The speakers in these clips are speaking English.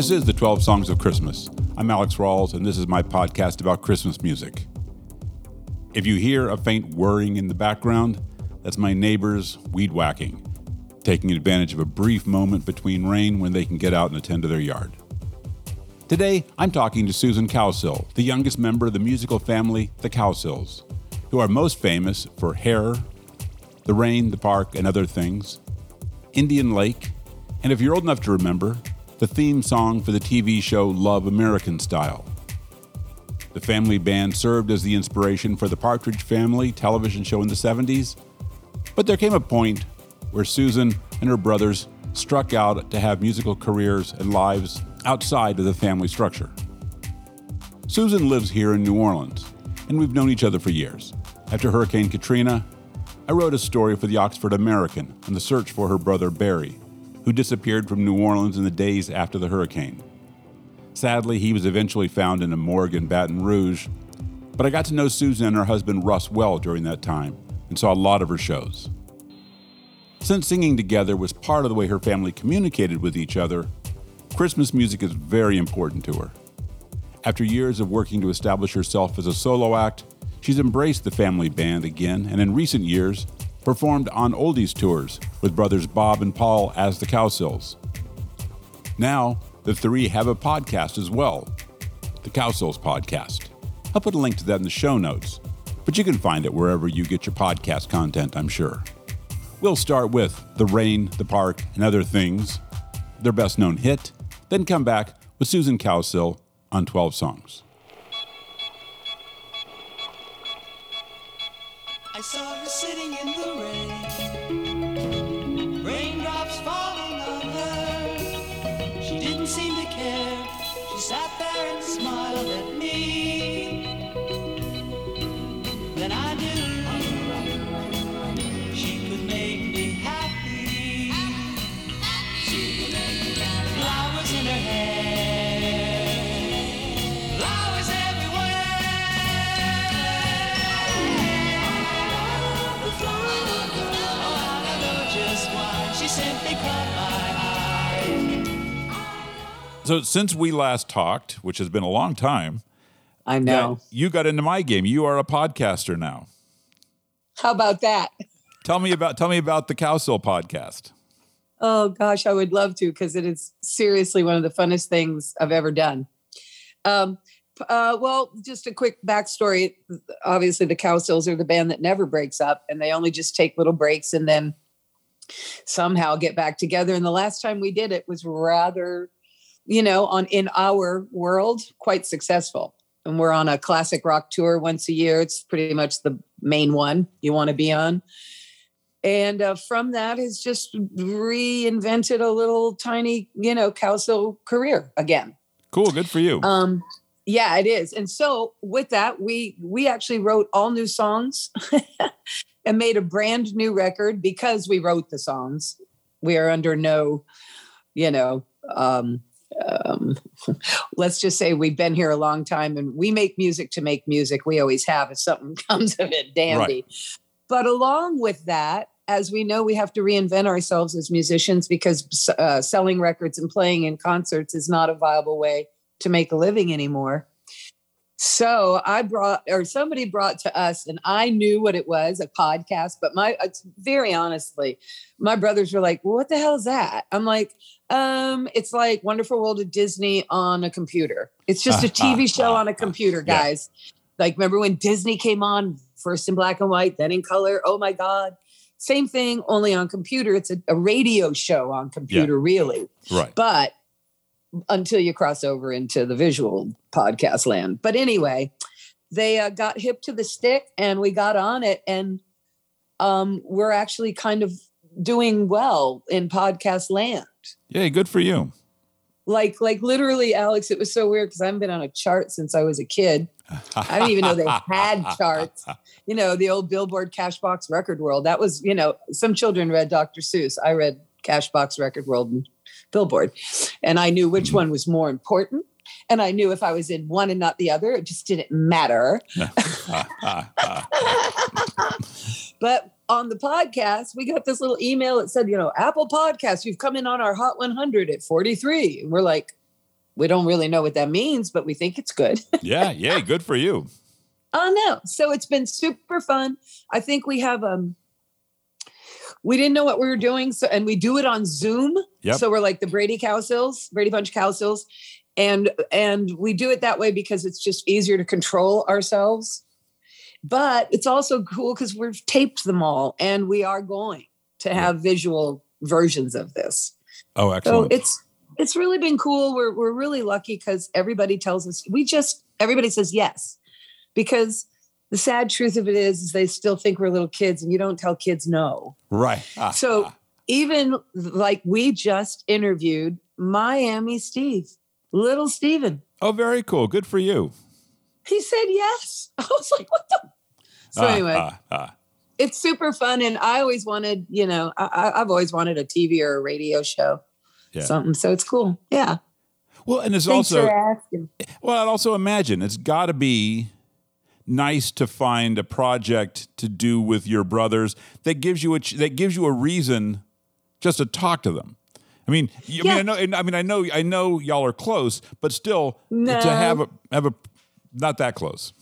This is the 12 Songs of Christmas. I'm Alex Rawls, and this is my podcast about Christmas music. If you hear a faint whirring in the background, that's my neighbors weed whacking, taking advantage of a brief moment between rain when they can get out and attend to their yard. Today, I'm talking to Susan Cowsill, the youngest member of the musical family, the Cowsills, who are most famous for Hair, The Rain, the Park, and Other Things, Indian Lake, and if you're old enough to remember, the theme song for the TV show Love American Style. The family band served as the inspiration for the Partridge Family television show in the 70s, but there came a point where Susan and her brothers struck out to have musical careers and lives outside of the family structure. Susan lives here in New Orleans, and we've known each other for years. After Hurricane Katrina, I wrote a story for the Oxford American on the search for her brother Barry, who disappeared from New Orleans in the days after the hurricane. Sadly, he was eventually found in a morgue in Baton Rouge, but I got to know Susan and her husband Russ well during that time and saw a lot of her shows. Since singing together was part of the way her family communicated with each other, Christmas music is very important to her. After years of working to establish herself as a solo act, she's embraced the family band again and in recent years performed on oldies tours with brothers Bob and Paul as the Cowsills. Now, the three have a podcast as well, the Cowsills Podcast. I'll put a link to that in the show notes, but you can find it wherever you get your podcast content, I'm sure. We'll start with The Rain, The Park, and Other Things, their best known hit, then come back with Susan Cowsill on 12 songs. I saw her sitting in the rain, So, since we last talked, which has been a long time, I know. you got into my game. You are a podcaster now. How about that? Tell me about tell me about the Cowsill podcast. Oh gosh, I would love to because it is seriously one of the funnest things I've ever done. Um, uh, well, just a quick backstory. Obviously, the Cowsills are the band that never breaks up, and they only just take little breaks and then somehow get back together. And the last time we did it was rather, you know, on in our world, quite successful. And we're on a classic rock tour once a year. It's pretty much the main one you want to be on. And uh, from that has just reinvented a little tiny, you know, Cowsill career again. Cool, good for you. Um, yeah, it is. And so with that, we we actually wrote all new songs and made a brand new record because we wrote the songs. We are under no, you know, um, um, let's just say we've been here a long time and we make music to make music. We always have. If something comes of it, dandy. But along with that, as we know, we have to reinvent ourselves as musicians because uh, selling records and playing in concerts is not a viable way to make a living anymore. So I brought, or somebody brought to us, and I knew what it was a podcast. But my, it's very honestly, my brothers were like, well, "What the hell is that?" I'm like, um, "It's like Wonderful World of Disney on a computer. It's just a TV show on a computer, Yeah. guys." Like, remember when Disney came on first in black and white, then in color? Oh my God. Same thing, only on computer. It's a, a radio show on computer, really. right. But until you cross over into the visual podcast land. But anyway, they uh, got hip to the stick and we got on it. And um, we're actually kind of doing well in podcast land. Yay, good for you. Like, like literally, Alex, it was so weird because I haven't been on a chart since I was a kid. I didn't even know they had charts. You know, the old Billboard Cashbox Record World. That was, you know, some children read Dr. Seuss. I read Cashbox Record World and Billboard. And I knew which mm-hmm. one was more important. And I knew if I was in one and not the other, it just didn't matter. but on the podcast, we got this little email that said, you know, Apple Podcast, you've come in on our Hot 100 at 43. And we're like, We don't really know what that means, but we think it's good. Yeah, yay, good for you. Oh no. So it's been super fun. I think we have um we didn't know what we were doing. So and we do it on Zoom. Yep. So we're like the Brady Cowsills, Brady Bunch Cowsills. And and we do it that way because it's just easier to control ourselves. But it's also cool because we've taped them all and we are going to have visual versions of this. Oh, excellent. So it's it's really been cool. We're we're really lucky because everybody tells us we just everybody says yes. Because the sad truth of it is, is they still think we're little kids and you don't tell kids no. right. Ah, So ah. even like we just interviewed Miami Steve, little Steven. oh, very cool. Good for you. He said yes. I was like, what the so Ah, anyway, ah, ah. it's super fun. And I always wanted, you know, I, I've always wanted a TV or a radio show. Yeah. Something. So it's cool. Yeah. Well, and it's Thanks also. Well, I'd also imagine it's got to be nice to find a project to do with your brothers that gives you a that gives you a reason just to talk to them. I mean, you- I mean, I know, I mean, I know, I know, y'all are close, but still, No. to have a have a not that close.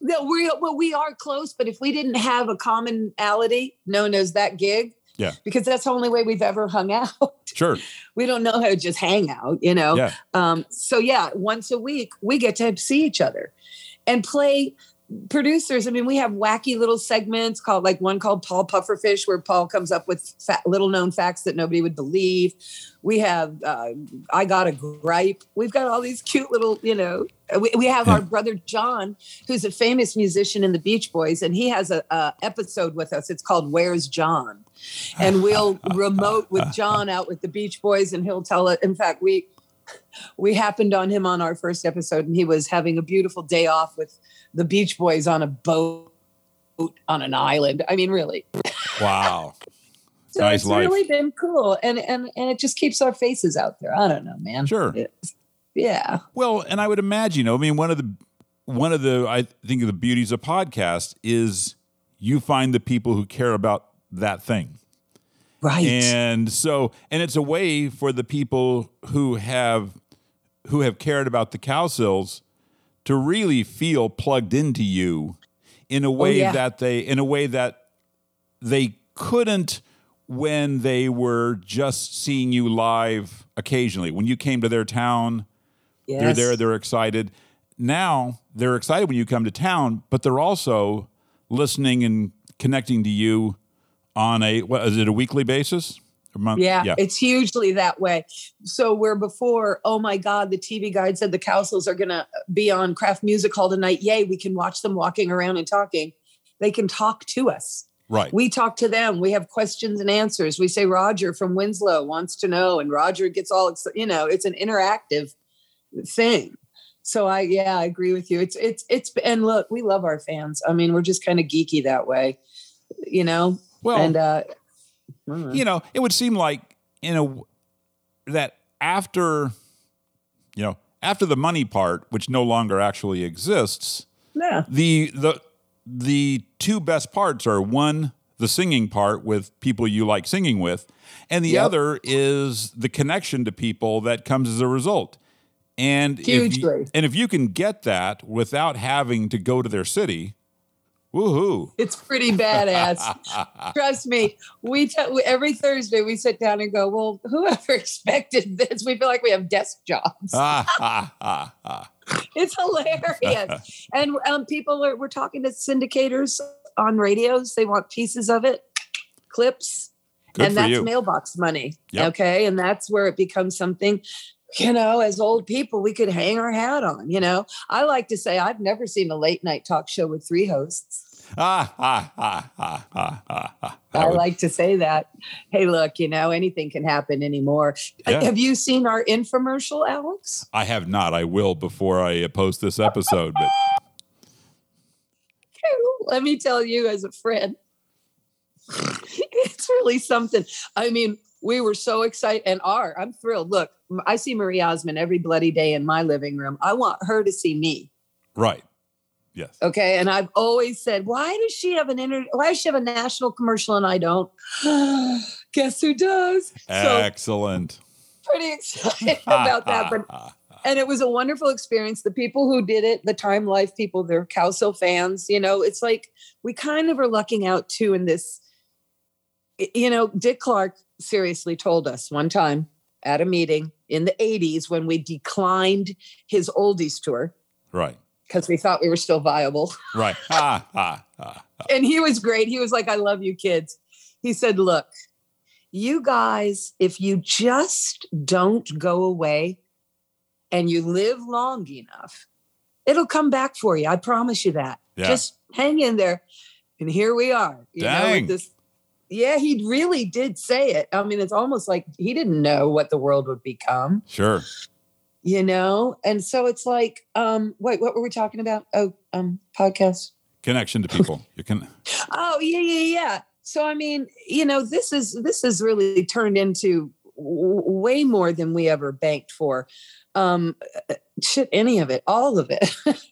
No, we well, we are close, but if we didn't have a commonality known as that gig, Yeah. because that's the only way we've ever hung out. Sure, we don't know how to just hang out, you know. yeah, Um, so yeah, once a week we get to see each other and play producers. I mean, we have wacky little segments called like one called Paul Pufferfish, where Paul comes up with fa- little known facts that nobody would believe. We have uh, I got a gripe. We've got all these cute little, you know. We, we have our brother John, who's a famous musician in the Beach Boys, and he has a, a episode with us. It's called "Where's John," and we'll remote with John out with the Beach Boys, and he'll tell it. In fact, we we happened on him on our first episode, and he was having a beautiful day off with the Beach Boys on a boat on an island. I mean, really. wow, So Nice it's life. really been cool, and and and it just keeps our faces out there. I don't know, man. Sure. It's- yeah. Well, and I would imagine, you know, I mean, one of the one of the I think of the beauties of podcast is you find the people who care about that thing. Right. and so and it's a way for the people who have who have cared about the cowsills to really feel plugged into you in a oh, way yeah. that they in a way that they couldn't when they were just seeing you live occasionally. When you came to their town they're there they're excited. Now they're excited when you come to town but they're also listening and connecting to you on a what is it a weekly basis a month Yeah, yeah it's hugely that way. So where before, oh my God, the TV guide said the Cowsills are going to be on Kraft Music Hall tonight. Yay, we can watch them walking around and talking. They can talk to us. right We talk to them. We have questions and answers. We say Roger from Winslow wants to know, and Roger gets all you know. It's an interactive thing. So I yeah, I agree with you. It's it's it's and look, we love our fans. I mean, we're just kind of geeky that way, you know. well and uh, You know, it would seem like in a that after you know after the money part, which no longer actually exists, yeah, the the the two best parts are one the singing part with people you like singing with, and the Yep. other is the connection to people that comes as a result. And if you, and if you can get that without having to go to their city, woohoo! It's pretty badass. Trust me. We, t- we every Thursday we sit down and go, "Well, whoever expected this?" We feel like we have desk jobs. It's hilarious. and um, people are we're talking to syndicators on radios. They want pieces of it, clips, Good and that's you. mailbox money. Yep. Okay, and that's where it becomes something. You know, as old people, we could hang our hat on. You know, I like to say I've never seen a late night talk show with three hosts. Ah, ah, ah, ah, ah, ah, ah. I would- like to say that. Hey, look, you know, anything can happen anymore. Yeah. Have you seen our infomercial, Alex? I have not. I will before I post this episode. But Let me tell you, as a friend, it's really something. I mean, we were so excited and are. I'm thrilled. Look, I see Marie Osmond every bloody day in my living room. I want her to see me. right, yes, Okay. And I've always said, why does she have an inter why does she have a national commercial and I don't? Guess who does? So excellent. pretty excited about that. But and it was a wonderful experience. The people who did it, the Time Life people, they're Cowsill fans. You know, it's like we kind of are lucking out too in this. You know, Dick Clark seriously told us one time at a meeting in the 80s when we declined his oldies tour Right. because we thought we were still viable. Right. Ah, ah, ah. and he was great. He was like, I love you kids. He said, Look, you guys, if you just don't go away and you live long enough, it'll come back for you. I promise you that. Yeah. Just hang in there. And here we are. You know, Dang. with this. Yeah, he really did say it. I mean, it's almost like he didn't know what the world would become, Sure. you know? And so it's like, um, wait, what were we talking about? Oh, um, podcast. Connection to people. You can. Oh yeah, yeah, yeah. So I mean, you know, this is this has really turned into w- way more than we ever banked for. Um, uh, shit, any of it, all of it.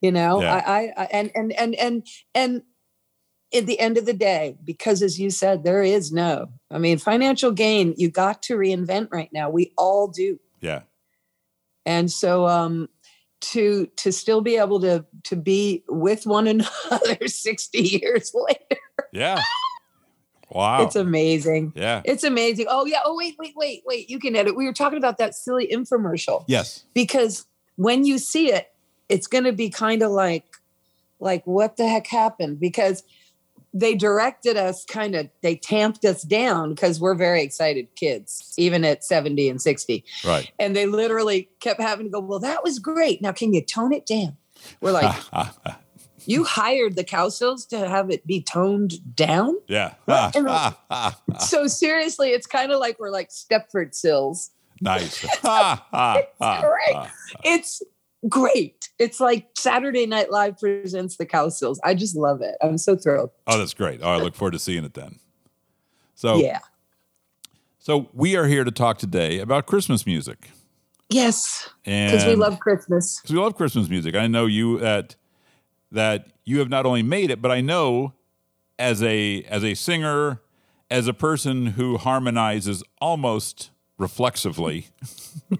you know, Yeah. I, I, I, and and and and and at the end of the day, because as you said, there is no. I mean, financial gain. You got to reinvent right now. We all do Yeah. and so um to to still be able to to be with one another 60 years later Yeah. Wow. it's amazing yeah. it's amazing oh yeah oh wait wait wait wait you can edit we were talking about that silly infomercial Yes. because when you see it it's going to be kind of like like what the heck happened because they directed us kind of they tamped us down because we're very excited kids even at 70 and 60 Right. and they literally kept having to go well that was great now can you tone it down we're like you hired the cowsills to have it be toned down yeah. Ah, ah, ah. so seriously it's kind of like we're like stepford sills nice. Ah, great. it's great it's like saturday night live presents the cowsills i just love it i'm so thrilled Oh, that's great. Oh, I look forward to seeing it then. So, yeah so we are here to talk today about Christmas music. yes because we love christmas because we love Christmas music. I know you that that you have not only made it, but I know as a as a singer, as a person who harmonizes almost reflexively,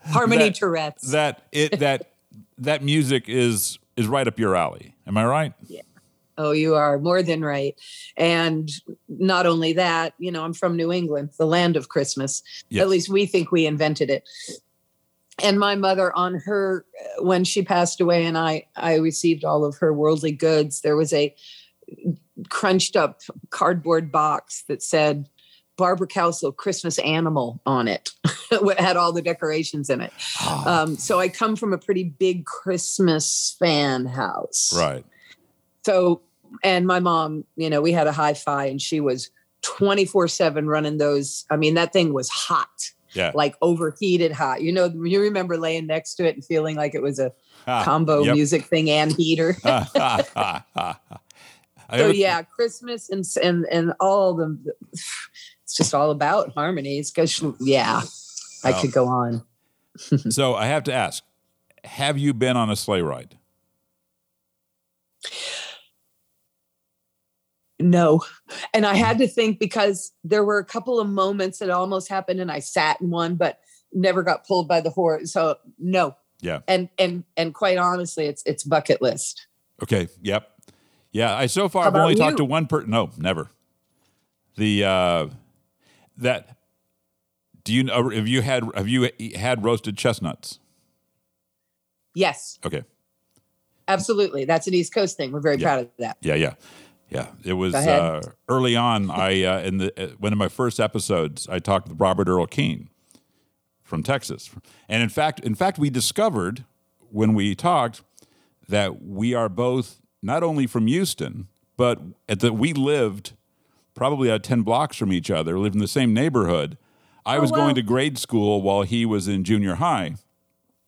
harmony That- tourette's that it that that music is is right up your alley. Am I right? Yeah. Oh, you are more than right. And not only that, you know, I'm from New England, the land of Christmas. Yes. At least we think we invented it. And my mother, on her, uh, when she passed away, and I, I received all of her worldly goods, there was a crunched up cardboard box that said Barbara Cowsill Christmas animal on it. it had all the decorations in it. Um, so I come from a pretty big Christmas fan house. right. So, and my mom, you know, we had a hi fi and she was 24 7 running those. I mean, that thing was hot, Yeah. like overheated hot. You know, you remember laying next to it and feeling like it was a Ah, combo yep. music thing and heater. Ah, ah, ah, ah, ah. So, yeah, Christmas and, and, and all the, it's just all about harmonies because, yeah, I Wow. could go on. So I have to ask: Have you been on a sleigh ride? No. And I had to think because there were a couple of moments that almost happened and I sat in one, but never got pulled by the horse. So no. Yeah. And and and quite honestly, it's it's bucket list. Okay. Yep. Yeah. I so far How I've only about talked to one person. No, never. The uh, that. Do you know? Have you had have you had roasted chestnuts? Yes, Okay. absolutely. That's an East Coast thing. We're very Yeah. proud of that. Yeah. Yeah. Yeah. It was uh, early on. I uh, in the uh, one of my first episodes, I talked with Robert Earl Keen from Texas, and in fact, in fact, we discovered when we talked that we are both not only from Houston, but at the we lived probably at ten blocks from each other, lived in the same neighborhood. I oh, was wow. going to grade school while he was in junior high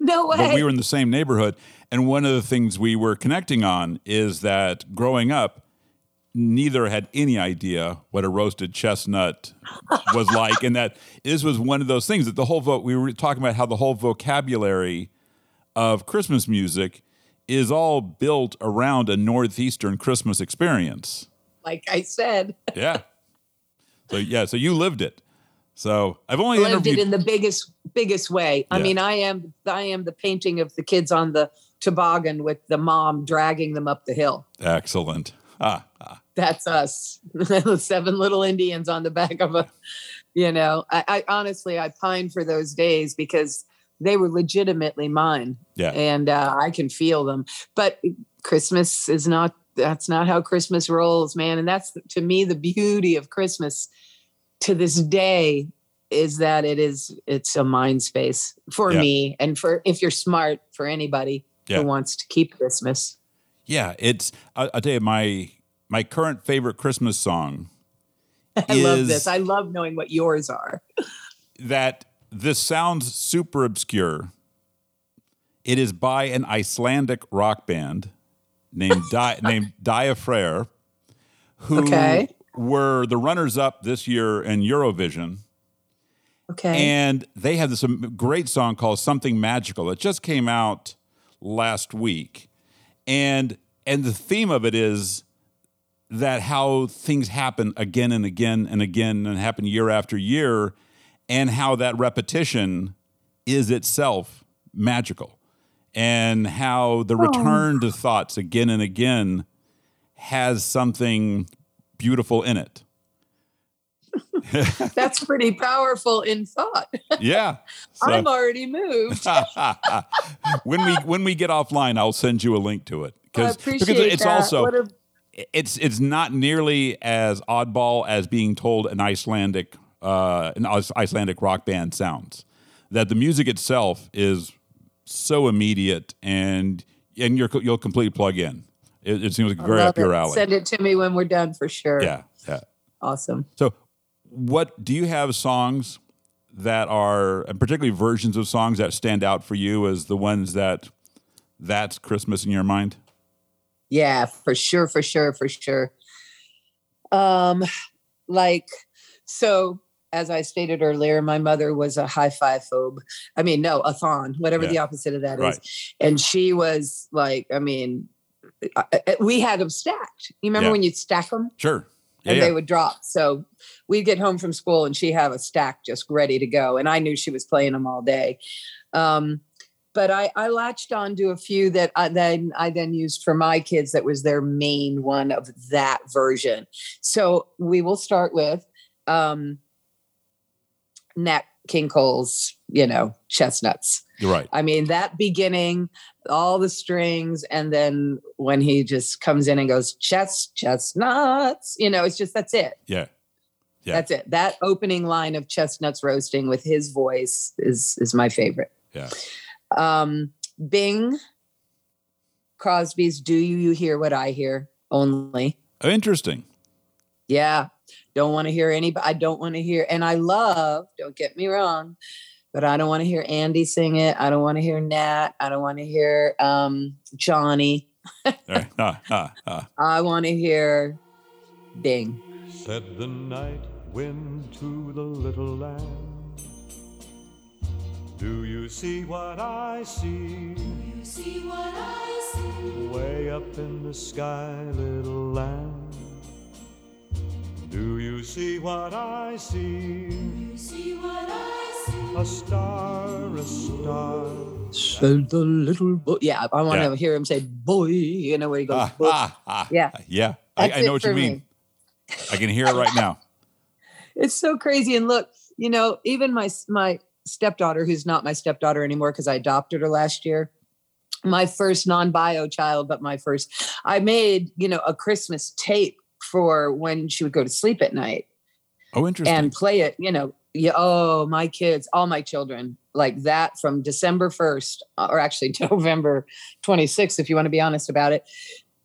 No way. but we were in the same neighborhood. And one of the things we were connecting on is that growing up, neither had any idea what a roasted chestnut was like. And that this was one of those things that the whole vote, we were talking about how the whole vocabulary of Christmas music is all built around a Northeastern Christmas experience. Like I said, Yeah. So, yeah, so you lived it. So I've only lived interviewed. it in the biggest biggest way. I mean, I am I am the painting of the kids on the toboggan with the mom dragging them up the hill. Excellent. Ah, ah. That's us. Seven little Indians on the back of a, you know. I, I honestly I pine for those days because they were legitimately mine. Yeah. And uh, I can feel them. But Christmas is not that's not how Christmas rolls, man. And that's to me the beauty of Christmas to this day is that it is it's a mind space for Yeah. me and for if you're smart for anybody Yeah. who wants to keep Christmas. Yeah, it's. I, I'll tell you my my current favorite Christmas song I love this. I love knowing what yours are. that this sounds super obscure. It is by an Icelandic rock band named Di, named Daði Freyr, who Okay. were the runners up this year in Eurovision. Okay. And they have this great song called Something Magical. that just came out last week. And and the theme of it is that how things happen again and again and again and happen year after year and how that repetition is itself magical and how the return to thoughts again and again has something beautiful in it. That's pretty powerful in thought. Yeah. So- I'm already moved. when we when we get offline, I'll send you a link to it I because appreciate because it's that. also a- it's it's not nearly as oddball as being told an Icelandic uh, an Icelandic rock band sounds. That the music itself is so immediate and and you're, you'll completely plug in. It, it seems like very up your it. alley. Send it to me when we're done for sure. Yeah, yeah. Awesome. So, what do you have songs that are, and particularly versions of songs that stand out for you as the ones that that's Christmas in your mind? Yeah, for sure, for sure, for sure. Um, like, so as I stated earlier, my mother was a high five phobe. I mean, no, a thon, whatever Yeah. the opposite of that is. Right. And she was like, I mean, we had them stacked. You remember Yeah. when you'd stack them? Sure. Yeah, and they would drop. So we'd get home from school and she have a stack just ready to go. And I knew she was playing them all day. Um, but I, I latched on to a few that I then I then used for my kids. That was their main one of that version. So we will start with um, Nat King Cole's, you know, chestnuts. You're right. I mean, that beginning, all the strings, and then when he just comes in and goes, chest, chestnuts, you know, it's just that's it. Yeah. Yeah. That's it. That opening line of chestnuts roasting with his voice is is my favorite. Yeah. Um, Bing Crosby's Do You Hear What I Hear? Only. Oh, interesting. Yeah. Don't want to hear any, I don't want to hear, and I love, don't get me wrong, but I don't want to hear Andy sing it. I don't want to hear Nat. I don't want to hear um, Johnny. All right. Ah, ah, ah. I want to hear Bing. Said the night wind to the little lamb. Do you see what I see? You see what I see? Way up in the sky, little lamb. Do you see what I see? You see what I see? A star, a star. Said the little boy. Yeah, I want Yeah. to hear him say boy, you know, where he goes, Ah, boy. ah, ah. Yeah. Yeah. I, That's I know what you for mean. me. I can hear it right now. it's so crazy and look you know even my my stepdaughter who's not my stepdaughter anymore because i adopted her last year my first non-bio child but my first i made you know a christmas tape for when she would go to sleep at night Oh, interesting. and play it you know yeah, oh my kids all my children like that from december 1st or actually november 26th if you want to be honest about it.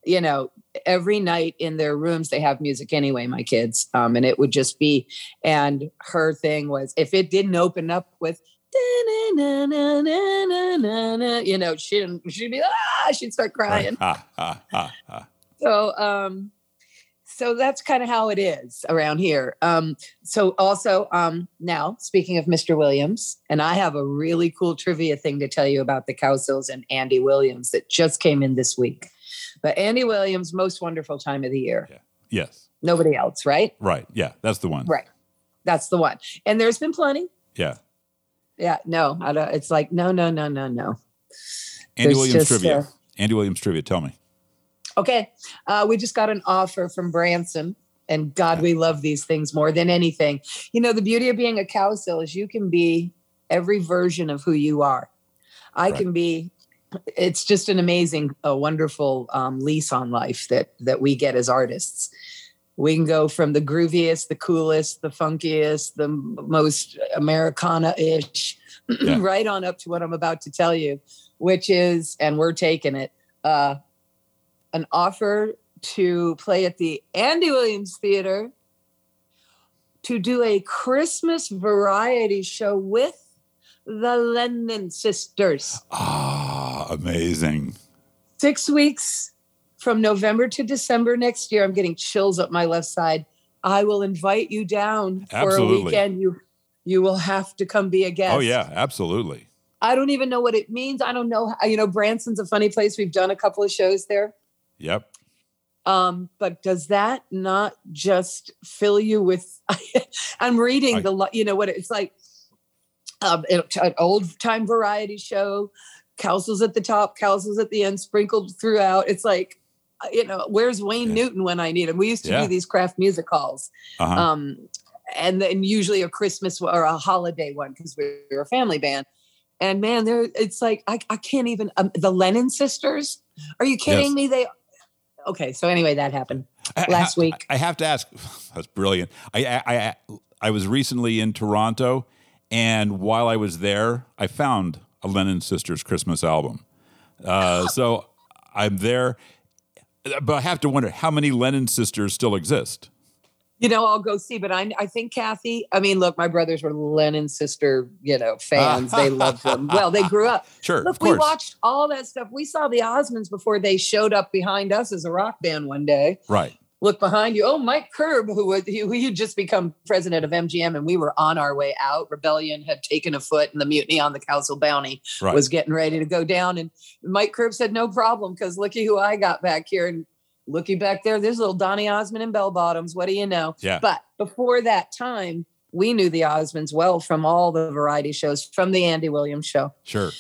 You know every night in their rooms they have music anyway my kids um, and it would just be and her thing was if it didn't open up with you know she'd, she'd be ah she'd start crying. so um so that's kind of how it is around here um so also um now speaking of mr williams and i have a really cool trivia thing to tell you about the cowsills and andy williams that just came in this week but andy williams most wonderful time of the year Yeah. Yes. nobody else right Right. Yeah. That's the one. right that's the one and there's been plenty Yeah. Yeah, no, I don't, it's like no, no, no, no, no. Andy There's Williams just, trivia. uh, Andy Williams trivia. Tell me. Okay, uh, we just got an offer from Branson, and God, we love these things more than anything. You know, the beauty of being a Cowsill is you can be every version of who you are. I Right. can be. It's just an amazing, a wonderful um, lease on life that that we get as artists. We can go from the grooviest, the coolest, the funkiest, the most Americana-ish, Yeah. right on up to what I'm about to tell you, which is, and we're taking it. Uh, an offer to play at the Andy Williams Theater to do a Christmas variety show with the Lennon sisters. Ah, amazing. Six weeks from November to December next year. I'm getting chills up my left side. I will invite you down for a weekend. You you will have to come be a guest. Oh yeah, absolutely. I don't even know what it means. I don't know. How, you know, Branson's a funny place. We've done a couple of shows there. Yep. Um, but does that not just fill you with? I'm reading I- the, you know what it's like, um, an old time variety show, Cowsills at the top, Cowsills at the end, sprinkled throughout. It's like, uh, you know, where's Wayne Yeah. Newton when I need him? We used to Yeah. do these Kraft Music Halls, Uh-huh. um, and then usually a Christmas or a holiday one because we were a family band. And man, there it's like I, I can't even um, the Lennon sisters. Are you kidding Yes. me? They okay. So anyway, that happened. Last I- week. I have to ask. That's brilliant. I, I I I was recently in Toronto, and while I was there, I found a Lennon Sisters Christmas album. Uh, so I'm there, but I have to wonder how many Lennon sisters still exist. You know, I'll go see, but I I think Kathy. I mean, look, my brothers were Lennon sister, you know, fans. they loved them. Well, they grew up. Sure, Look, we watched all that stuff. We saw the Osmonds before they showed up behind us as a rock band one day. Right. Look behind you. Oh, Mike Curb, who was who had just become president of MGM, and we were on our way out. Rebellion had taken a foot, and the mutiny on the Cowsill Bounty Right. was getting ready to go down. And Mike Curb said, "No problem, because looky who I got back here." And looky back there, there's little Donny Osmond and Bell Bottoms. What do you know? Yeah. But before that time, we knew the Osmonds well from all the variety shows, from the Andy Williams show. Sure.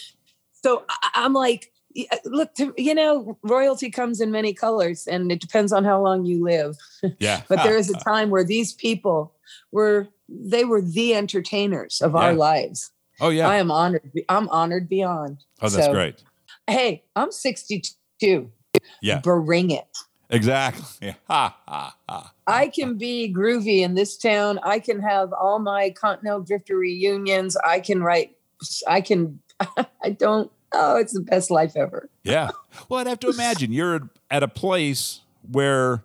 So I'm like, uh, look, you know, royalty comes in many colors, and it depends on how long you live. Yeah. But there is a time where these people were they were the entertainers of our lives. oh yeah. I am honored. I'm honored beyond. oh, that's So, great. Hey, I'm 62. Yeah. Bring it. Exactly. Ha, ha, ha. I can be groovy in this town. I can have all my Continental Drifter reunions. I can write. I can. I don't. Oh, it's the best life ever. Yeah. Well, I'd have to imagine you're at a place where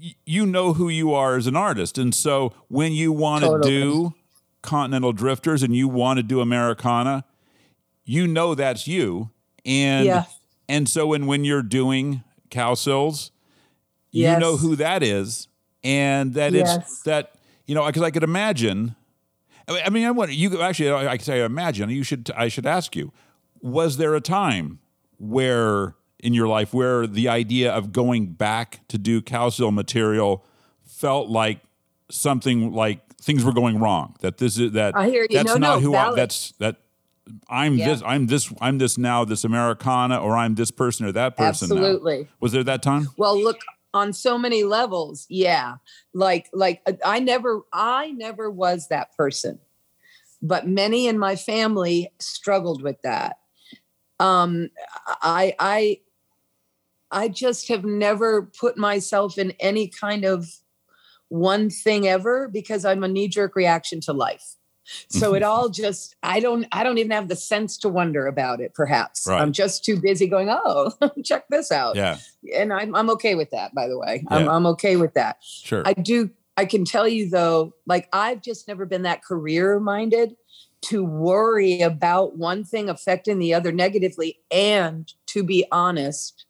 y- you know who you are as an artist. And so when you want to Totally. do Continental Drifters and you want to do Americana, you know that's you. And Yeah. and so when when you're doing Cowsills, you Yes. know who that is and that Yes. it's that you know because I could imagine I mean- I wonder. You actually I could say imagine you should I should ask you was there a time where in your life where the idea of going back to do Cowsill material felt like something like things were going wrong that this is that I hear you. that's No, not no, who I, that's that I'm Yeah. this I'm this I'm this now this Americana or I'm this person or that person now. Absolutely. was there that time Well, look on so many levels. Yeah. Like like uh, I never I never was that person. But many in my family struggled with that. Um I I I just have never put myself in any kind of one thing ever because I'm a knee jerk reaction to life. So it mm-hmm. all just I don't I don't even have the sense to wonder about it perhaps. Right. I'm just too busy going, "Oh, check this out." yeah and I'm I'm okay with that. By the way, I'm I'm okay with that. sure I do. I can tell you though, like I've just never been that career minded to worry about one thing affecting the other negatively. And to be honest,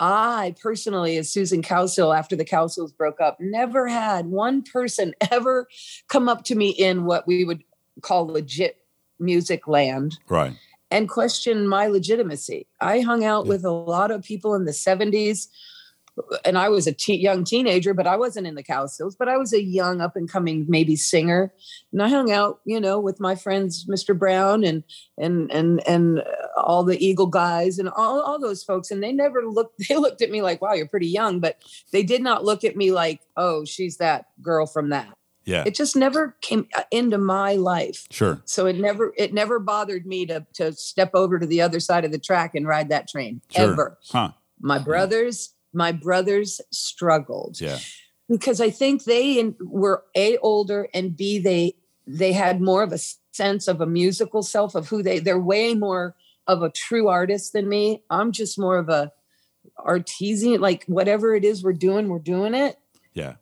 I personally, as Susan Cowsill, after the Cowsills broke up, never had one person ever come up to me in what we would call legit music land right and question my legitimacy. I hung out Yeah. with a lot of people in the 70s and I was a te- young teenager, but I wasn't in the Cowsills, but I was a young up and coming maybe singer. And I hung out, you know, with my friends, Mr. Brown and, and, and, and all the Eagle guys and all, all those folks. And they never looked, they looked at me like, wow, you're pretty young, but they did not look at me like, oh, she's that girl from that. Yeah. It just never came uh, into my life. Sure. So it never, it never bothered me to, to step over to the other side of the track and ride that train Sure. ever. Huh. My brothers, my brothers struggled Yeah. because I think they in- were a older and b they they had more of a sense of a musical self of who they they're way more of a true artist than me. I'm just more of a artesian like whatever it is we're doing, we're doing it Yeah.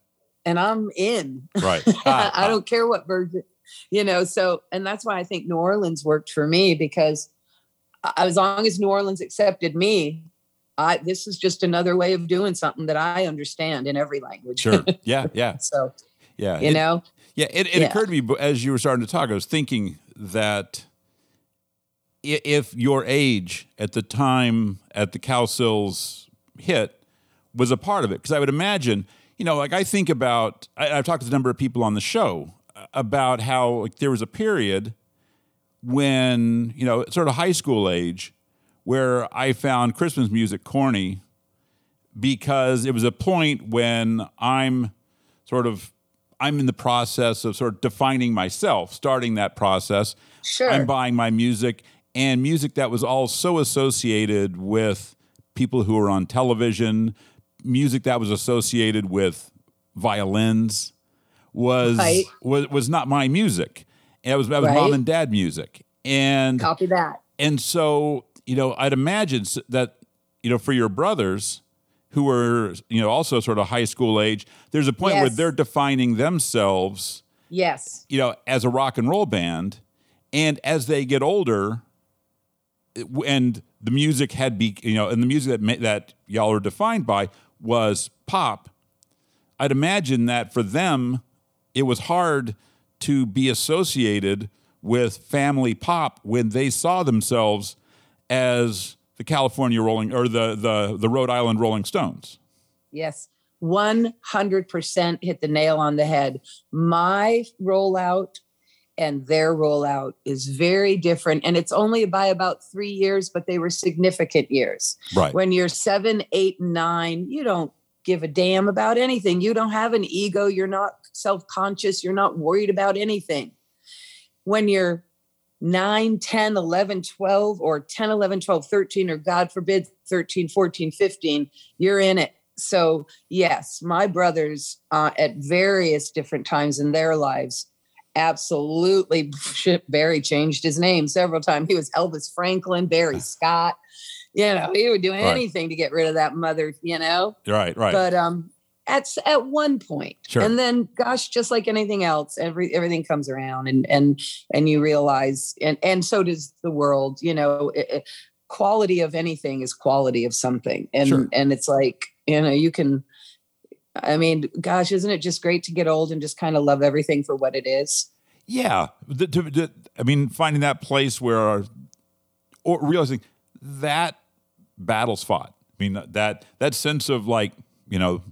and I'm in. Right. Ah, I don't care what version, you know. So, and that's why I think New Orleans worked for me because as long as New Orleans accepted me, I this is just another way of doing something that I understand in every language. Sure. Yeah. Yeah. so Yeah. you It- know, Yeah, it, it Yeah. occurred to me as you were starting to talk. I was thinking that if your age at the time at the cow Cowsills hit was a part of it, because I would imagine, you know, like I think about, I, I've talked to a number of people on the show uh, about how like, there was a period when, you know, sort of high school age, where I found Christmas music corny because it was a point when I'm sort of I'm in the process of sort of defining myself, starting that process. Sure. I'm buying my music and music that was all so associated with people who were on television, music that was associated with violins was Right. was was not my music. It was that was Right. mom and dad music. And copy that. and so, you know, I'd imagine that, you know, for your brothers who were, you know, also sort of high school age, there's a point where they're defining themselves, Yes. you know, as a rock and roll band. And as they get older, and the music had be, you know, and the music that that y'all are defined by was pop. I'd imagine that for them, it was hard to be associated with family pop when they saw themselves as the California Rolling or the the the Rhode Island Rolling Stones. Yes. 100% hit the nail on the head. My rollout and their rollout is very different. And it's only by about three years, but they were significant years. Right. When you're seven, eight, nine, you don't give a damn about anything. You don't have an ego. You're not self conscious. You're not worried about anything. When you're 9, 10, 11, 12, or 10, 11, 12, 13, or God forbid, 13, 14, 15, you're in it. So, yes, my brothers uh, at various different times in their lives absolutely Barry changed his name several times. He was Elvis Franklin, Barry Scott. You know, he would do Right. anything to get rid of that mother, you know. Right. Right. But um at at one point. Sure. And then gosh, just like anything else, every everything comes around and and and you realize and and so does the world, you know, it- it- quality of anything is quality of something. And Sure. and it's like, you know, you can I mean, gosh, isn't it just great to get old and just kind of love everything for what it is? Yeah, the, I mean, finding that place where, our, or realizing that battles fought. I mean, that that sense of like, you know,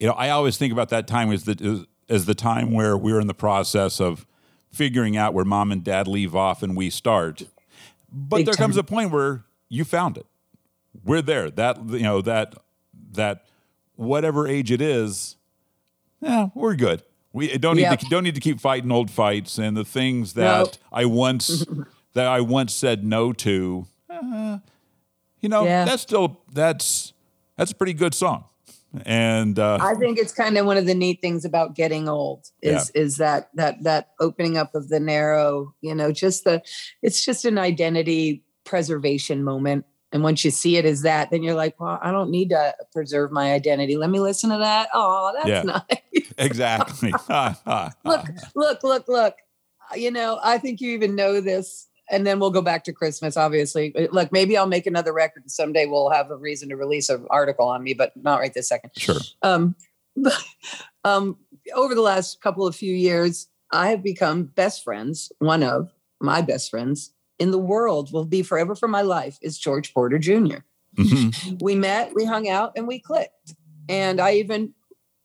you know, I always think about that time as the as, the time where we're in the process of figuring out where mom and dad leave off and we start. But Big there comes a point where you found it. We're there. That you know that that whatever age it is, yeah, we're good. We don't need Yep. to don't need to keep fighting old fights and the things that Nope. I once that I once said no to. uh, you know, Yeah. that's still that's that's a pretty good song. And uh, I think it's kind of one of the neat things about getting old is is that that that opening up of the narrow, you know, just the it's just an identity preservation moment. And once you see it as that, then you're like, well, I don't need to preserve my identity. Let me listen to that. Oh, that's Yeah. nice. exactly. Look, look, look, look. You know, I think you even know this. And then we'll go back to Christmas, obviously. Uh, Look, maybe I'll make another record. Someday we'll have a reason to release an article on me, but not right this second. Sure. Um, but, um, over the last couple of few years, I have become best friends. One of my best friends in the world will be forever for my life is George Porter Jr. Mhm. we met, we hung out, and we clicked. And I even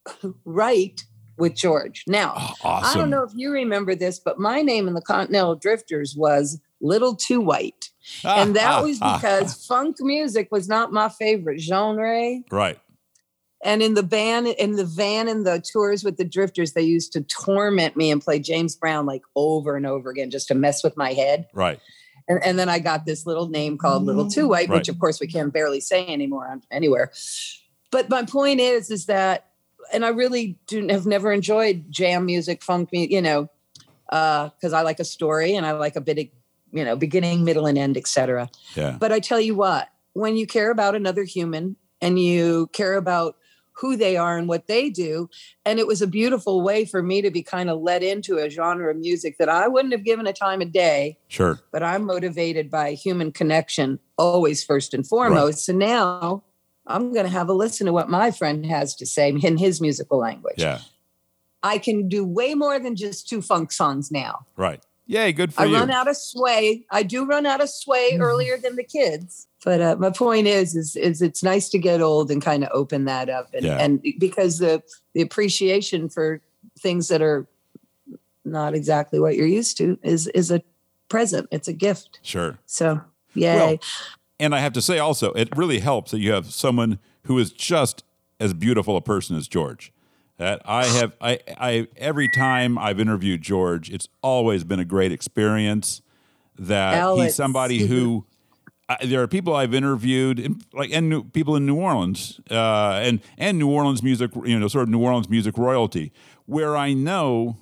write with George. Now, Oh, I don't know if you remember this, but my name in the Continental Drifters was Little Too White. Ah, and that ah, was ah. because funk music was not my favorite genre. right. And in the band, in the van, in the tours with the Drifters, they used to torment me and play James Brown like over and over again just to mess with my head. Right. And, and then I got this little name called Little Too White, Right. which of course we can barely say anymore anywhere. But my point is, is that, and I really do have never enjoyed jam music, funk music, you know, uh, because I like a story and I like a bit of, you know, beginning, middle, and end, etc. Yeah. But I tell you what, when you care about another human and you care about who they are and what they do, and it was a beautiful way for me to be kind of led into a genre of music that I wouldn't have given a time of day, Sure. but I'm motivated by human connection always first and foremost. So now I'm going to have a listen to what my friend has to say in his musical language. Yeah. I can do way more than just two funk songs now. Right. Yay. Good for I you. I run out of sway. I do run out of sway Mm-hmm. earlier than the kids. But uh, my point is, is, is it's nice to get old and kind of open that up, and, Yeah. and because the the appreciation for things that are not exactly what you're used to is is a present. It's a gift. Sure. So yay! Well, And I have to say also, it really helps that you have someone who is just as beautiful a person as George. That I have, I, I every time I've interviewed George, it's always been a great experience. That Alex. he's somebody who. I, there are people I've interviewed, in, like and new, people in New Orleans, uh, and and New Orleans music, you know, sort of New Orleans music royalty, where I know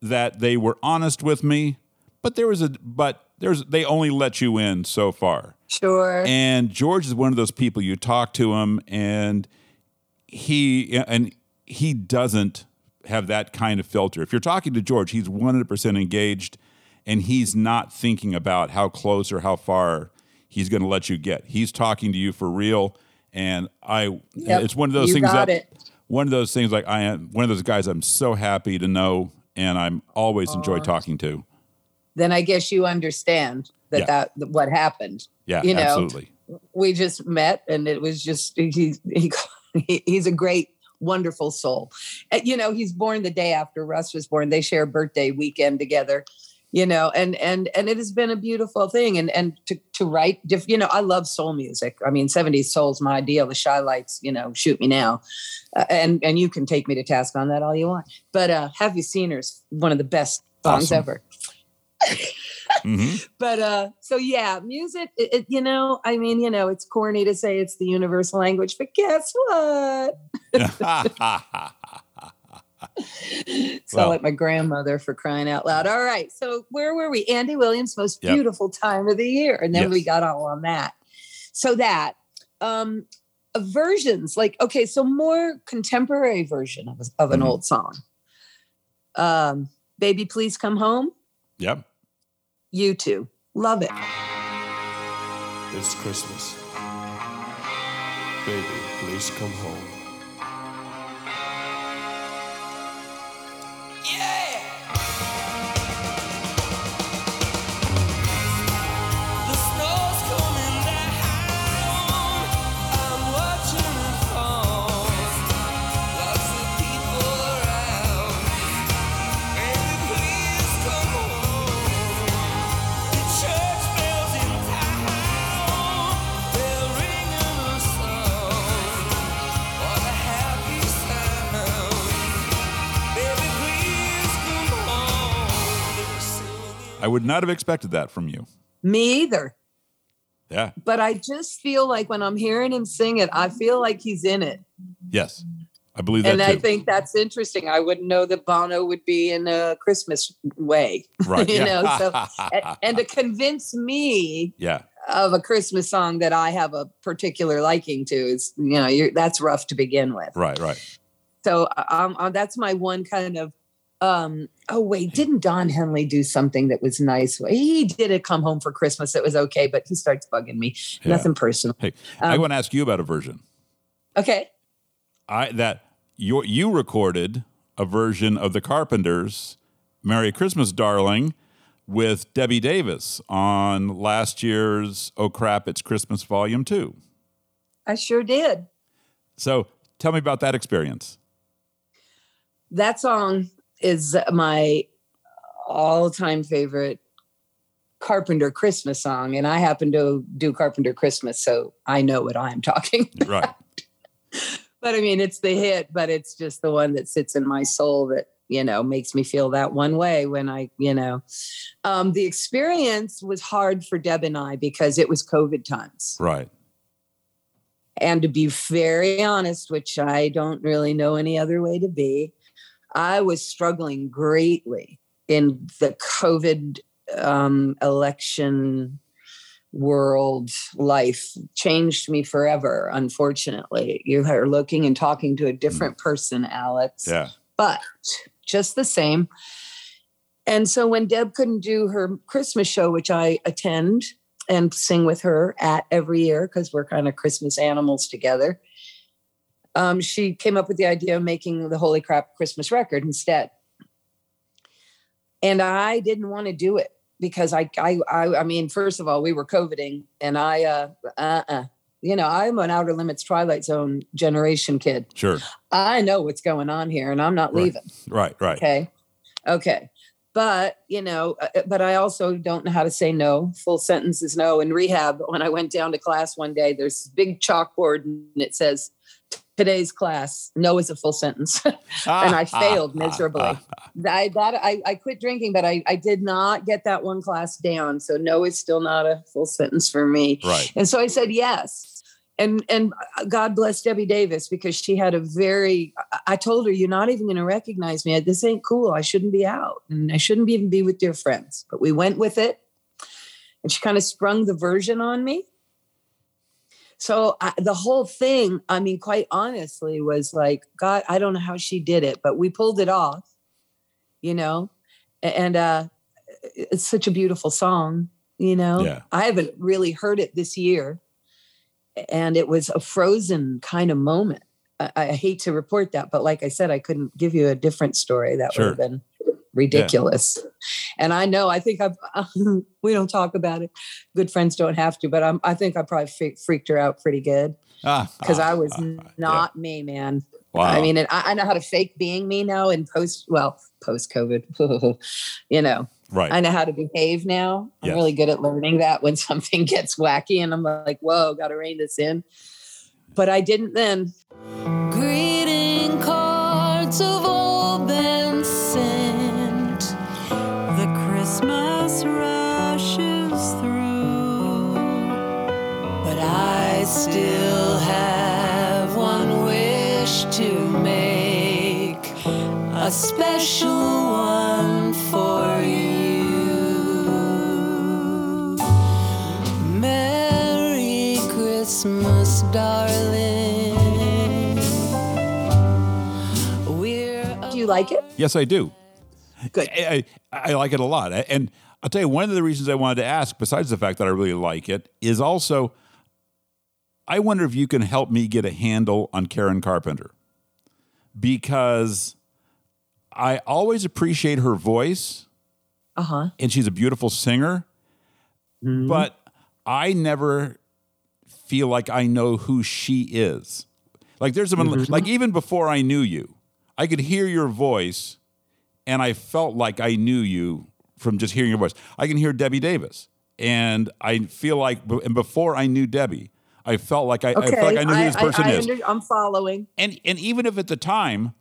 that they were honest with me, but there was a but there's they only let you in so far. sure. And George is one of those people you talk to him and he and he doesn't have that kind of filter. If you're talking to George, he's 100% engaged and he's not thinking about how close or how far he's going to let you get. He's talking to you for real and I Yep, it's one of those things got that it. one of those things like I am one of those guys I'm so happy to know and I'm always enjoy talking to. then I guess you understand that Yeah. that that what happened. Yeah, You know, absolutely. we just met and it was just he, he, he's a great wonderful soul. You know he's born the day after russ was born. They share birthday weekend together you know and and and it has been a beautiful thing. And and to to write diff, you know i love soul music. I mean 70s soul's my deal. The Chi-Lites you know shoot me now. Uh, and and you can take me to task on that all you want. But uh have you seen her's one of the best songs Awesome. ever hmm but uh so yeah music it, it- you know i mean you know it's corny to say it's the universal language but guess what so Well. like my grandmother for crying out loud all right so where were we andy williams most Yep. beautiful time of the year and then we got all on that so that um versions like okay so more contemporary version of, of an Mhm. old song um baby please come home yep. You two love it It's Christmas. Baby, please come home. I would not have expected that from you. me either Yeah. but I just feel like when I'm hearing him sing it, I feel like he's in it. Yes. I believe that And I think that's interesting. I wouldn't know that Bono would be in a Christmas way, right. you yeah. know, so- and, and to convince me yeah. of a Christmas song that I have a particular liking to is, you know, you're, that's rough to begin with. Right. Right. So um, that's my one kind of. Um, oh wait, didn't Don Henley do something that was nice? He did it. Come home for Christmas. It was okay, but he starts bugging me. Yeah. Nothing personal. Hey, I Um, want to ask you about a version. Okay. I that you you recorded a version of the Carpenters' "Merry Christmas, Darling" with Debbie Davis on last year's "Oh Crap, It's Christmas" Volume Two. I sure did. So tell me about that experience. That song is my all-time favorite Carpenter Christmas song, and I happen to do Carpenter Christmas, so I know what I'm talking. about. Right. but I mean, it's the hit, but it's just the one that sits in my soul that you know makes me feel that one way when I, you know, um, the experience was hard for Deb and I because it was COVID times. Right. And to be very honest, which I don't really know any other way to be, I was struggling greatly in the COVID um, election world life. Changed me forever unfortunately. You are looking and talking to a different person alex. Yeah. but just the same. And so when deb couldn't do her christmas show which i attend and sing with her at every year because we're kind of christmas animals together um, she came up with the idea of making the holy crap christmas record instead and i didn't want to do it because I, I, I, I mean, first of all, we were coveting, and I, uh, uh, uh, you know, I'm an Outer Limits Twilight Zone generation kid. Sure. I know what's going on here, and I'm not leaving. Right. Right. Okay, okay, but you know, uh, but I also don't know how to say no. Full sentence is no. In rehab, when I went down to class one day, there's this big chalkboard, and it says. Today's class, no is a full sentence. and I ah, ah, failed ah, miserably. I that I, I quit drinking, but I, I did not get that one class down. So no is still not a full sentence for me. Right. And so I said yes. And and uh, God bless Debbie Davis because she had a very I- told her, You're not even gonna recognize me. This ain't cool. I shouldn't be out and I shouldn't even be with dear friends. But we went with it. And she kind of sprung the version on me. So I, the whole thing, I mean, quite honestly, was like, God, I don't know how she did it, but we pulled it off, you know, and uh, it's such a beautiful song, you know. Yeah. I haven't really heard it this year, and it was a frozen kind of moment. I, I hate to report that, but like I said, I couldn't give you a different story. That Sure. would have been ridiculous. And I know, I think I've, we don't talk about it. Good friends don't have to, but I'm, I think I probably freaked her out pretty good Ah, because ah, I was ah, ah, not me, man. Wow. I mean, and I, I know how to fake being me now in post, well, post COVID, you know, right. I know how to behave now. I'm Yes. really good at learning that when something gets wacky and I'm like, whoa, got to rein this in. But I didn't then. Greeting cards have a special one for you. Merry Christmas, darling. We're Do you like it? Yes, I do. Good. I, I, I like it a lot. And I'll tell you, one of the reasons I wanted to ask, besides the fact that I really like it, is also I wonder if you can help me get a handle on Karen Carpenter. Because I always appreciate her voice, Uh huh. and she's a beautiful singer, but I never feel like I know who she is. Like there's some, like even before I knew you, I could hear your voice, and I felt like I knew you from just hearing your voice. I can hear Debbie Davis, and I feel like, and before I knew Debbie, I felt like I, I felt like I knew who this person I, is under- I'm following. and and even if at the time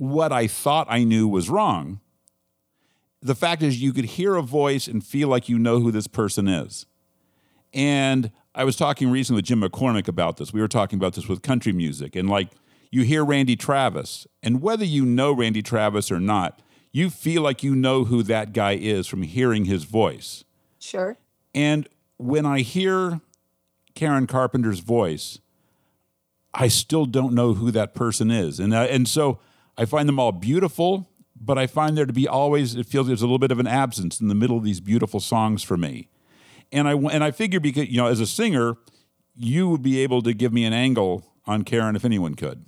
what I thought I knew was wrong, the fact is you could hear a voice and feel like you know who this person is. And I was talking recently with Jim McCormick about this. We were talking about this with country music and like you hear Randy Travis and whether you know Randy Travis or not, you feel like you know who that guy is from hearing his voice. Sure. And when I hear Karen Carpenter's voice, I still don't know who that person is. And, uh, and so I find them all beautiful, but I find there to be always, it feels there's a little bit of an absence in the middle of these beautiful songs for me. And I, and I figure because, you know, as a singer, you would be able to give me an angle on Karen if anyone could.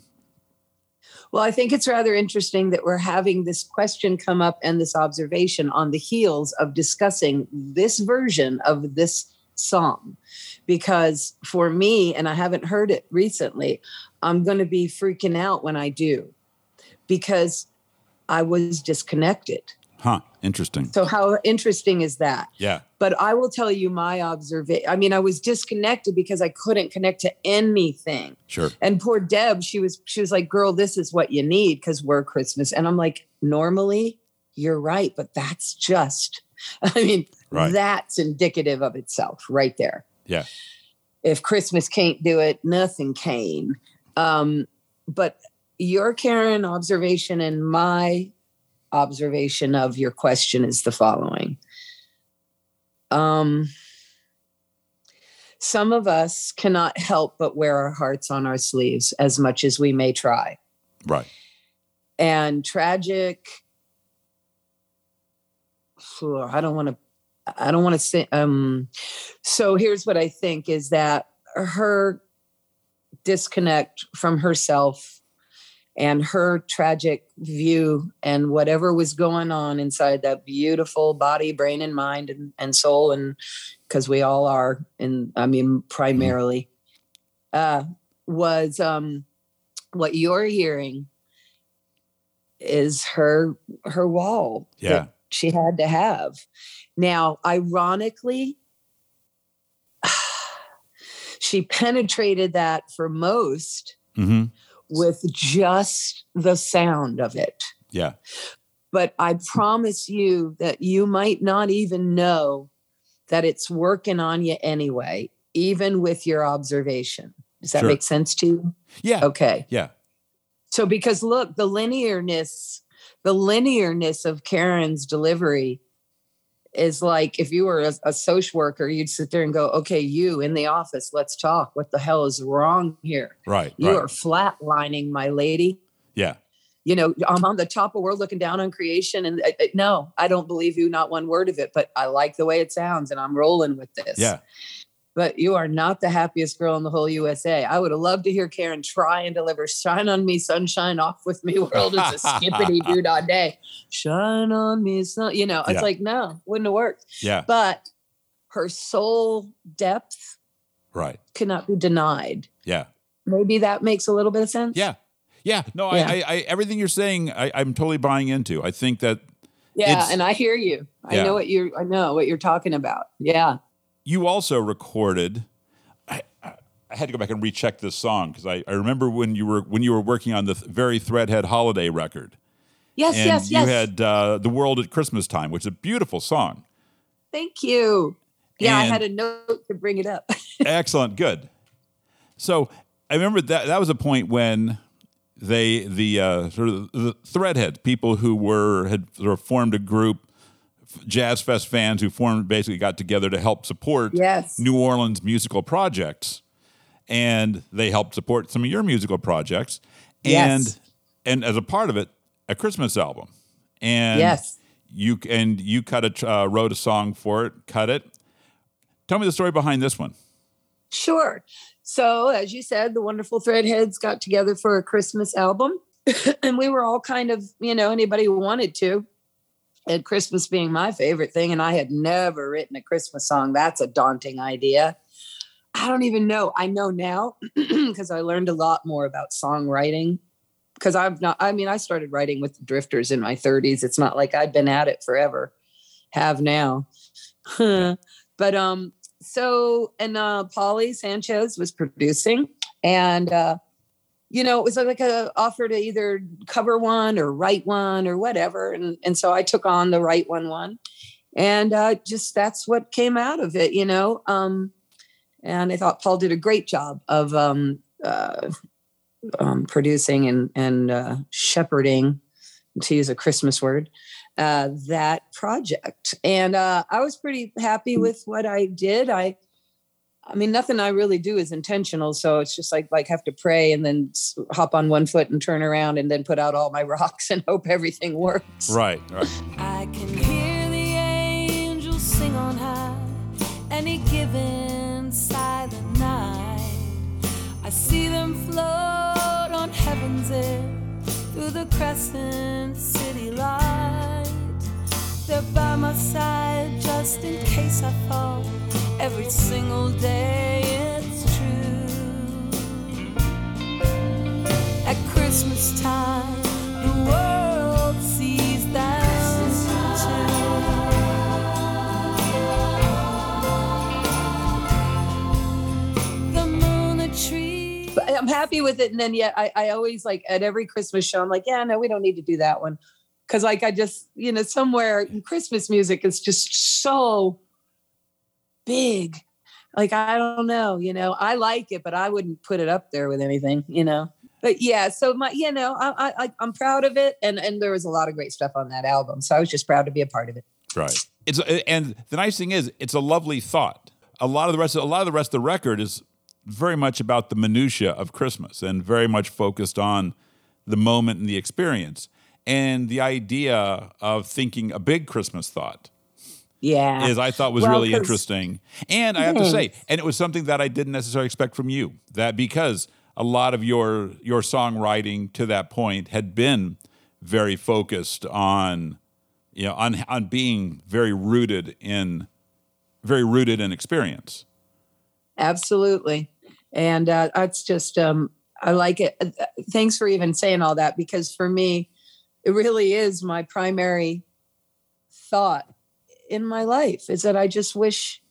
Well, I think it's rather interesting that we're having this question come up and this observation on the heels of discussing this version of this song because for me, and I haven't heard it recently, I'm going to be freaking out when I do because I was disconnected. Huh. Interesting. So, how interesting is that? Yeah. But I will tell you my observation. I mean, I was disconnected because I couldn't connect to anything. Sure. And poor Deb, she was she was like, "Girl, this is what you need because we're Christmas." And I'm like, "Normally, you're right, but that's just, I mean, Right. that's indicative of itself right there. Yeah. If Christmas can't do it, nothing can. Um, but your Karen observation and my observation of your question is the following. Um, some of us cannot help but wear our hearts on our sleeves as much as we may try. Right. And tragic, I don't want to, I don't want to say, um, so here's what I think is that her disconnect from herself and her tragic view and whatever was going on inside that beautiful body, brain, and mind and, and soul, and because we all are, and I mean, primarily, uh, was um, what you're hearing is her her wall Yeah. that she had to have. Now, ironically, she penetrated that for most Mm-hmm. With just the sound of it. Yeah. But I promise you that you might not even know that it's working on you anyway, even with your observation. Does that Sure. make sense to you? Yeah. Okay. Yeah. So, because look, the linearness, the linearness of Karen's delivery is like if you were a, a social worker, you'd sit there and go, okay, you in the office, let's talk. What the hell is wrong here? Right. You right. are flatlining, my lady. Yeah. You know, I'm on the top of world looking down on creation. And uh, uh, no, I don't believe you, not one word of it, but I like the way it sounds and I'm rolling with this. Yeah. But you are not the happiest girl in the whole USA. I would have loved to hear Karen try and deliver Shine on Me, Sunshine Off with Me World is a skippity doo dah day. Shine on me, sun. You know, it's Yeah. like, no, wouldn't have worked. Yeah. But her soul depth Right. cannot be denied. Yeah. Maybe that makes a little bit of sense. Yeah. Yeah. No, Yeah. I, I, I, everything you're saying, I, I'm totally buying into. I think that Yeah, and I hear you. I Yeah. know what you're. I know what you're talking about. Yeah. You also recorded. I, I I had to go back and recheck this song because I, I remember when you were when you were working on the th- very Threadhead holiday record, Yes. and yes. you had uh, the world at Christmas time, which is a beautiful song. Thank you. Yeah, I had a note to bring it up. Excellent, good. So I remember that that was a point when they the uh, sort of the Threadhead people who were had sort of formed a group, Jazz Fest fans who formed basically got together to help support Yes. New Orleans musical projects, and they helped support some of your musical projects, and Yes. and as a part of it, a Christmas album, and yes. you and you cut a uh, wrote a song for it, cut it. Tell me the story behind this one. Sure. So, as you said, the wonderful Threadheads got together for a Christmas album, and we were all kind of, you know, anybody who wanted to. And Christmas being my favorite thing, and I had never written a Christmas song. That's a daunting idea. I don't even know. I know now because I learned a lot more about songwriting. Because I've not, I mean, I started writing with the Drifters in my 30s. It's not like I've been at it forever. Have now. but um, so and uh Polly Sanchez was producing and uh you know it was like a offer to either cover one or write one or whatever and and so I took on the write one one and uh just that's what came out of it you know um and I thought Paul did a great job of um uh um producing and and uh shepherding to use a Christmas word uh, that project. And uh, I was pretty happy with what I did. I, I mean, nothing I really do is intentional. So it's just like like have to pray and then hop on one foot and turn around and then put out all my rocks and hope everything works. Right, right. I can hear the angels sing on high, any given silent night. I see them float on heaven's air through the crescent city light. They're by my side just in case I fall, every single day. It's true. At Christmas time, the world sees. But I'm happy with it. And then yet I, I always like at every Christmas show, I'm like, yeah, no, we don't need to do that one. Cause like I just, you know, somewhere Christmas music is just so big. Like I don't know, you know, I like it, but I wouldn't put it up there with anything, you know. But yeah, so my, you know, I, I I'm proud of it, and and there was a lot of great stuff on that album, so I was just proud to be a part of it. Right. It's and the nice thing is it's a lovely thought. A lot of the rest of, a lot of the rest of the record is very much about the minutia of Christmas and very much focused on the moment and the experience and the idea of thinking a big Christmas thought Yeah, is I thought was Well, really interesting. And I have to say, and it was something that I didn't necessarily expect from you. That because a lot of your your songwriting to that point had been very focused on you know on on being very rooted in very rooted in experience. absolutely and uh, that's just um i like it uh, thanks for even saying all that because for me it really is my primary thought in my life is that i just wish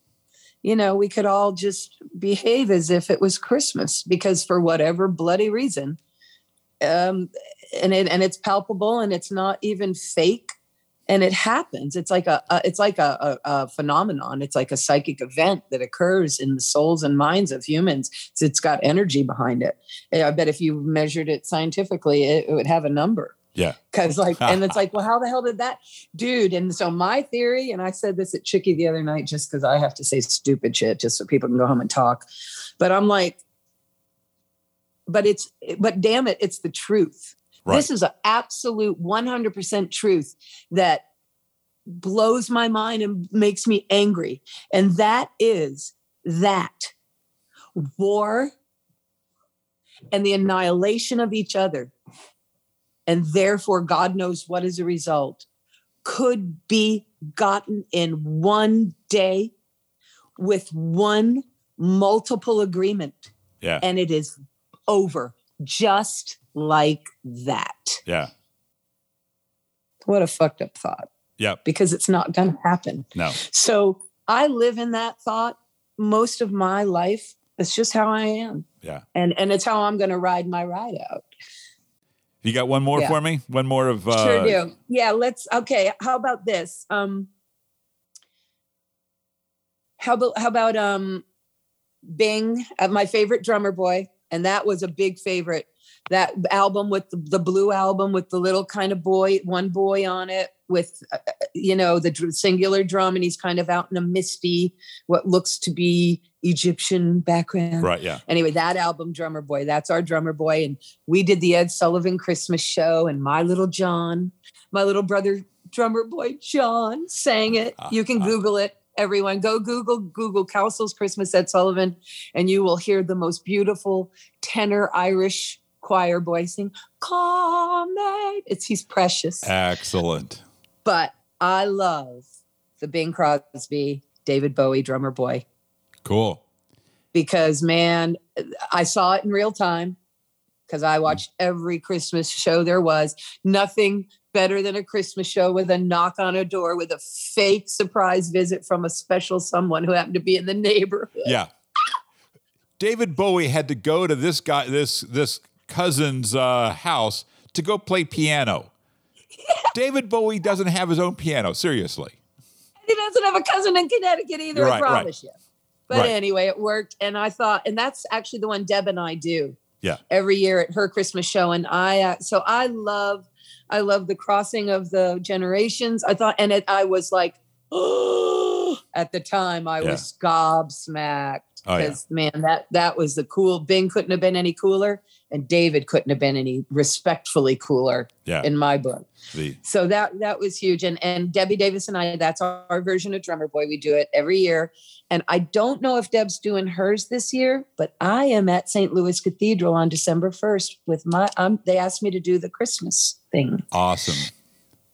you know we could all just behave as if it was christmas because for whatever bloody reason um and it and it's palpable and it's not even fake and it happens. It's like a, a it's like a, a, a phenomenon. It's like a psychic event that occurs in the souls and minds of humans. It's, it's got energy behind it. I bet if you measured it scientifically it, it would have a number Yeah. because like and it's like well how the hell did that dude and so my theory and i said this at chicky the other night just because i have to say stupid shit just so people can go home and talk but i'm like but it's but damn it it's the truth Right. this is an absolute 100% truth that blows my mind and makes me angry and that is that war and the annihilation of each other and therefore God knows what is a result, could be gotten in one day with one multiple agreement. Yeah. And it is over just like that. yeah. What a fucked up thought Yeah. because it's not going to happen. No. So I live in that thought most of my life. It's just how I am. Yeah. And and it's how I'm going to ride my ride out. You got one more Yeah. for me? One more of uh sure do. Yeah, let's okay, how about this? Um how about how about um Bing, uh, my favorite drummer boy, and that was a big favorite. That album with the, the blue album with the little kind of boy, one boy on it with uh, uh, you know the singular drum, and he's kind of out in a misty, what looks to be Egyptian background Right, yeah. anyway, that album, Drummer Boy, that's our drummer boy. And we did the Ed Sullivan Christmas show, and my little John, my little brother, drummer boy John, sang it. Ah, you can ah. Google it. Everyone, go Google Google Cowsills Christmas Ed Sullivan, and you will hear the most beautiful tenor Irish choir boy sing. Come, it's he's precious. Excellent. But I love the Bing Crosby, David Bowie drummer boy Cool. because man, I saw it in real time because I watched every Christmas show there was. Nothing better than a Christmas show with a knock on a door with a fake surprise visit from a special someone who happened to be in the neighborhood. Yeah. David Bowie had to go to this guy, this this cousin's uh, house to go play piano. David Bowie doesn't have his own piano. Seriously. He doesn't have a cousin in Connecticut either, Right, I right. promise you. But Right. anyway, it worked. And I thought, and that's actually the one Deb and I do. Yeah. every year at her Christmas show. And I, uh, so I love, I love the crossing of the generations. I thought, and it, I was like, oh, at the time I Yeah. was gobsmacked Oh, yeah. because man, that that was the cool. Bing couldn't have been any cooler, and David couldn't have been any respectfully cooler Yeah. in my book. The So that that was huge. And and Debbie Davis and I, that's our, our version of Drummer Boy. We do it every year. And I don't know if Deb's doing hers this year, but I am at St. Louis Cathedral on December 1st with my um they asked me to do the Christmas thing. awesome.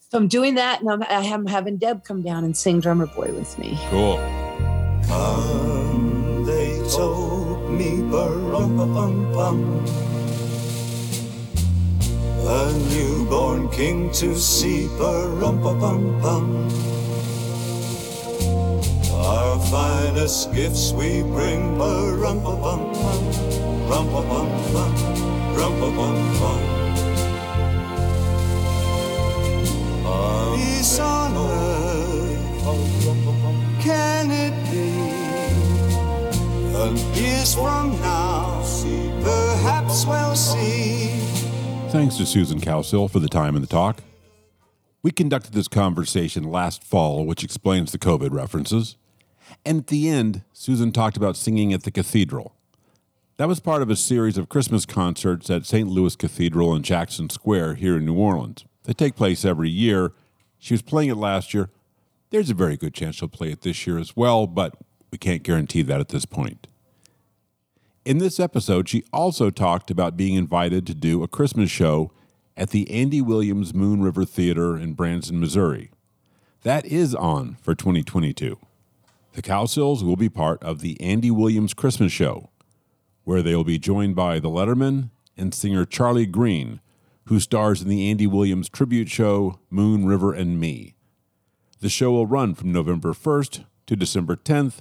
So I'm doing that and I'm, I'm having Deb come down and sing Drummer Boy with me. Cool. Come, they told me, bum a newborn king to see, rum pa pum pum. Our finest gifts we bring, rum pa pum pum, rum pa pum pum, rum pa pum pum. Peace on earth, can it be? And years from now, perhaps we'll Thanks to Susan Cowsill for the time and the talk. We conducted this conversation last fall, which explains the COVID references. And at the end, Susan talked about singing at the cathedral. That was part of a series of Christmas concerts at St. Louis Cathedral in Jackson Square here in New Orleans. They take place every year. She was playing it last year. There's a very good chance she'll play it this year as well, but we can't guarantee that at this point. In this episode, she also talked about being invited to do a Christmas show at the Andy Williams Moon River Theater in Branson, Missouri. That is on for 2022. The Cowsills will be part of the Andy Williams Christmas Show, where they will be joined by the Lettermen and singer Charlie Green, who stars in the Andy Williams tribute show Moon River and Me. The show will run from November 1st to December 10th.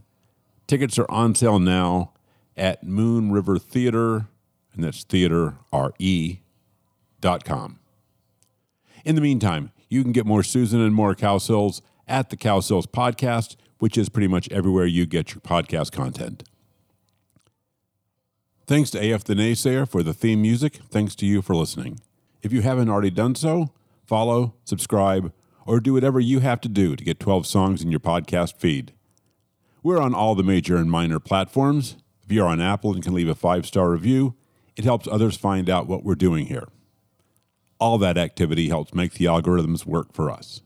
Tickets are on sale now at Moon River Theater, and that's theater, R-E, dot com. In the meantime, you can get more Susan and more Cowsills at the Cowsills Podcast, which is pretty much everywhere you get your podcast content. Thanks to AF the Naysayer for the theme music. Thanks to you for listening. If you haven't already done so, follow, subscribe, or do whatever you have to do to get 12 songs in your podcast feed. We're on all the major and minor platforms. If you're on Apple and can leave a five star review, it helps others find out what we're doing here. All that activity helps make the algorithms work for us.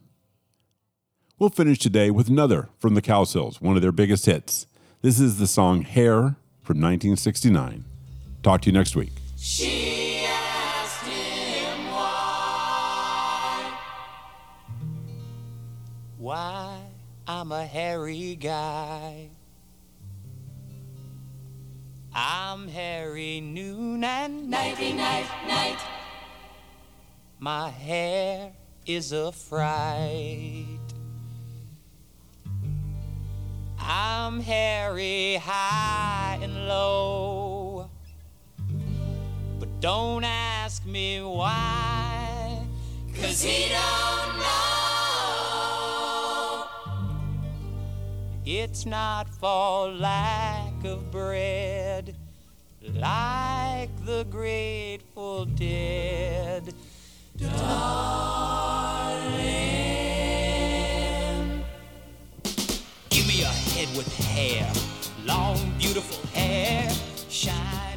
We'll finish today with another from the Cowsills, one of their biggest hits. This is the song Hair from 1969. Talk to you next week. She asked him why. Why I'm a hairy guy. I'm hairy noon and nighty night night. My hair is a fright. I'm hairy high and low. But don't ask me why, cause he don't know. It's not for lack of bread, like the Grateful Dead. Darling. Give me a head with hair, long, beautiful hair, shine.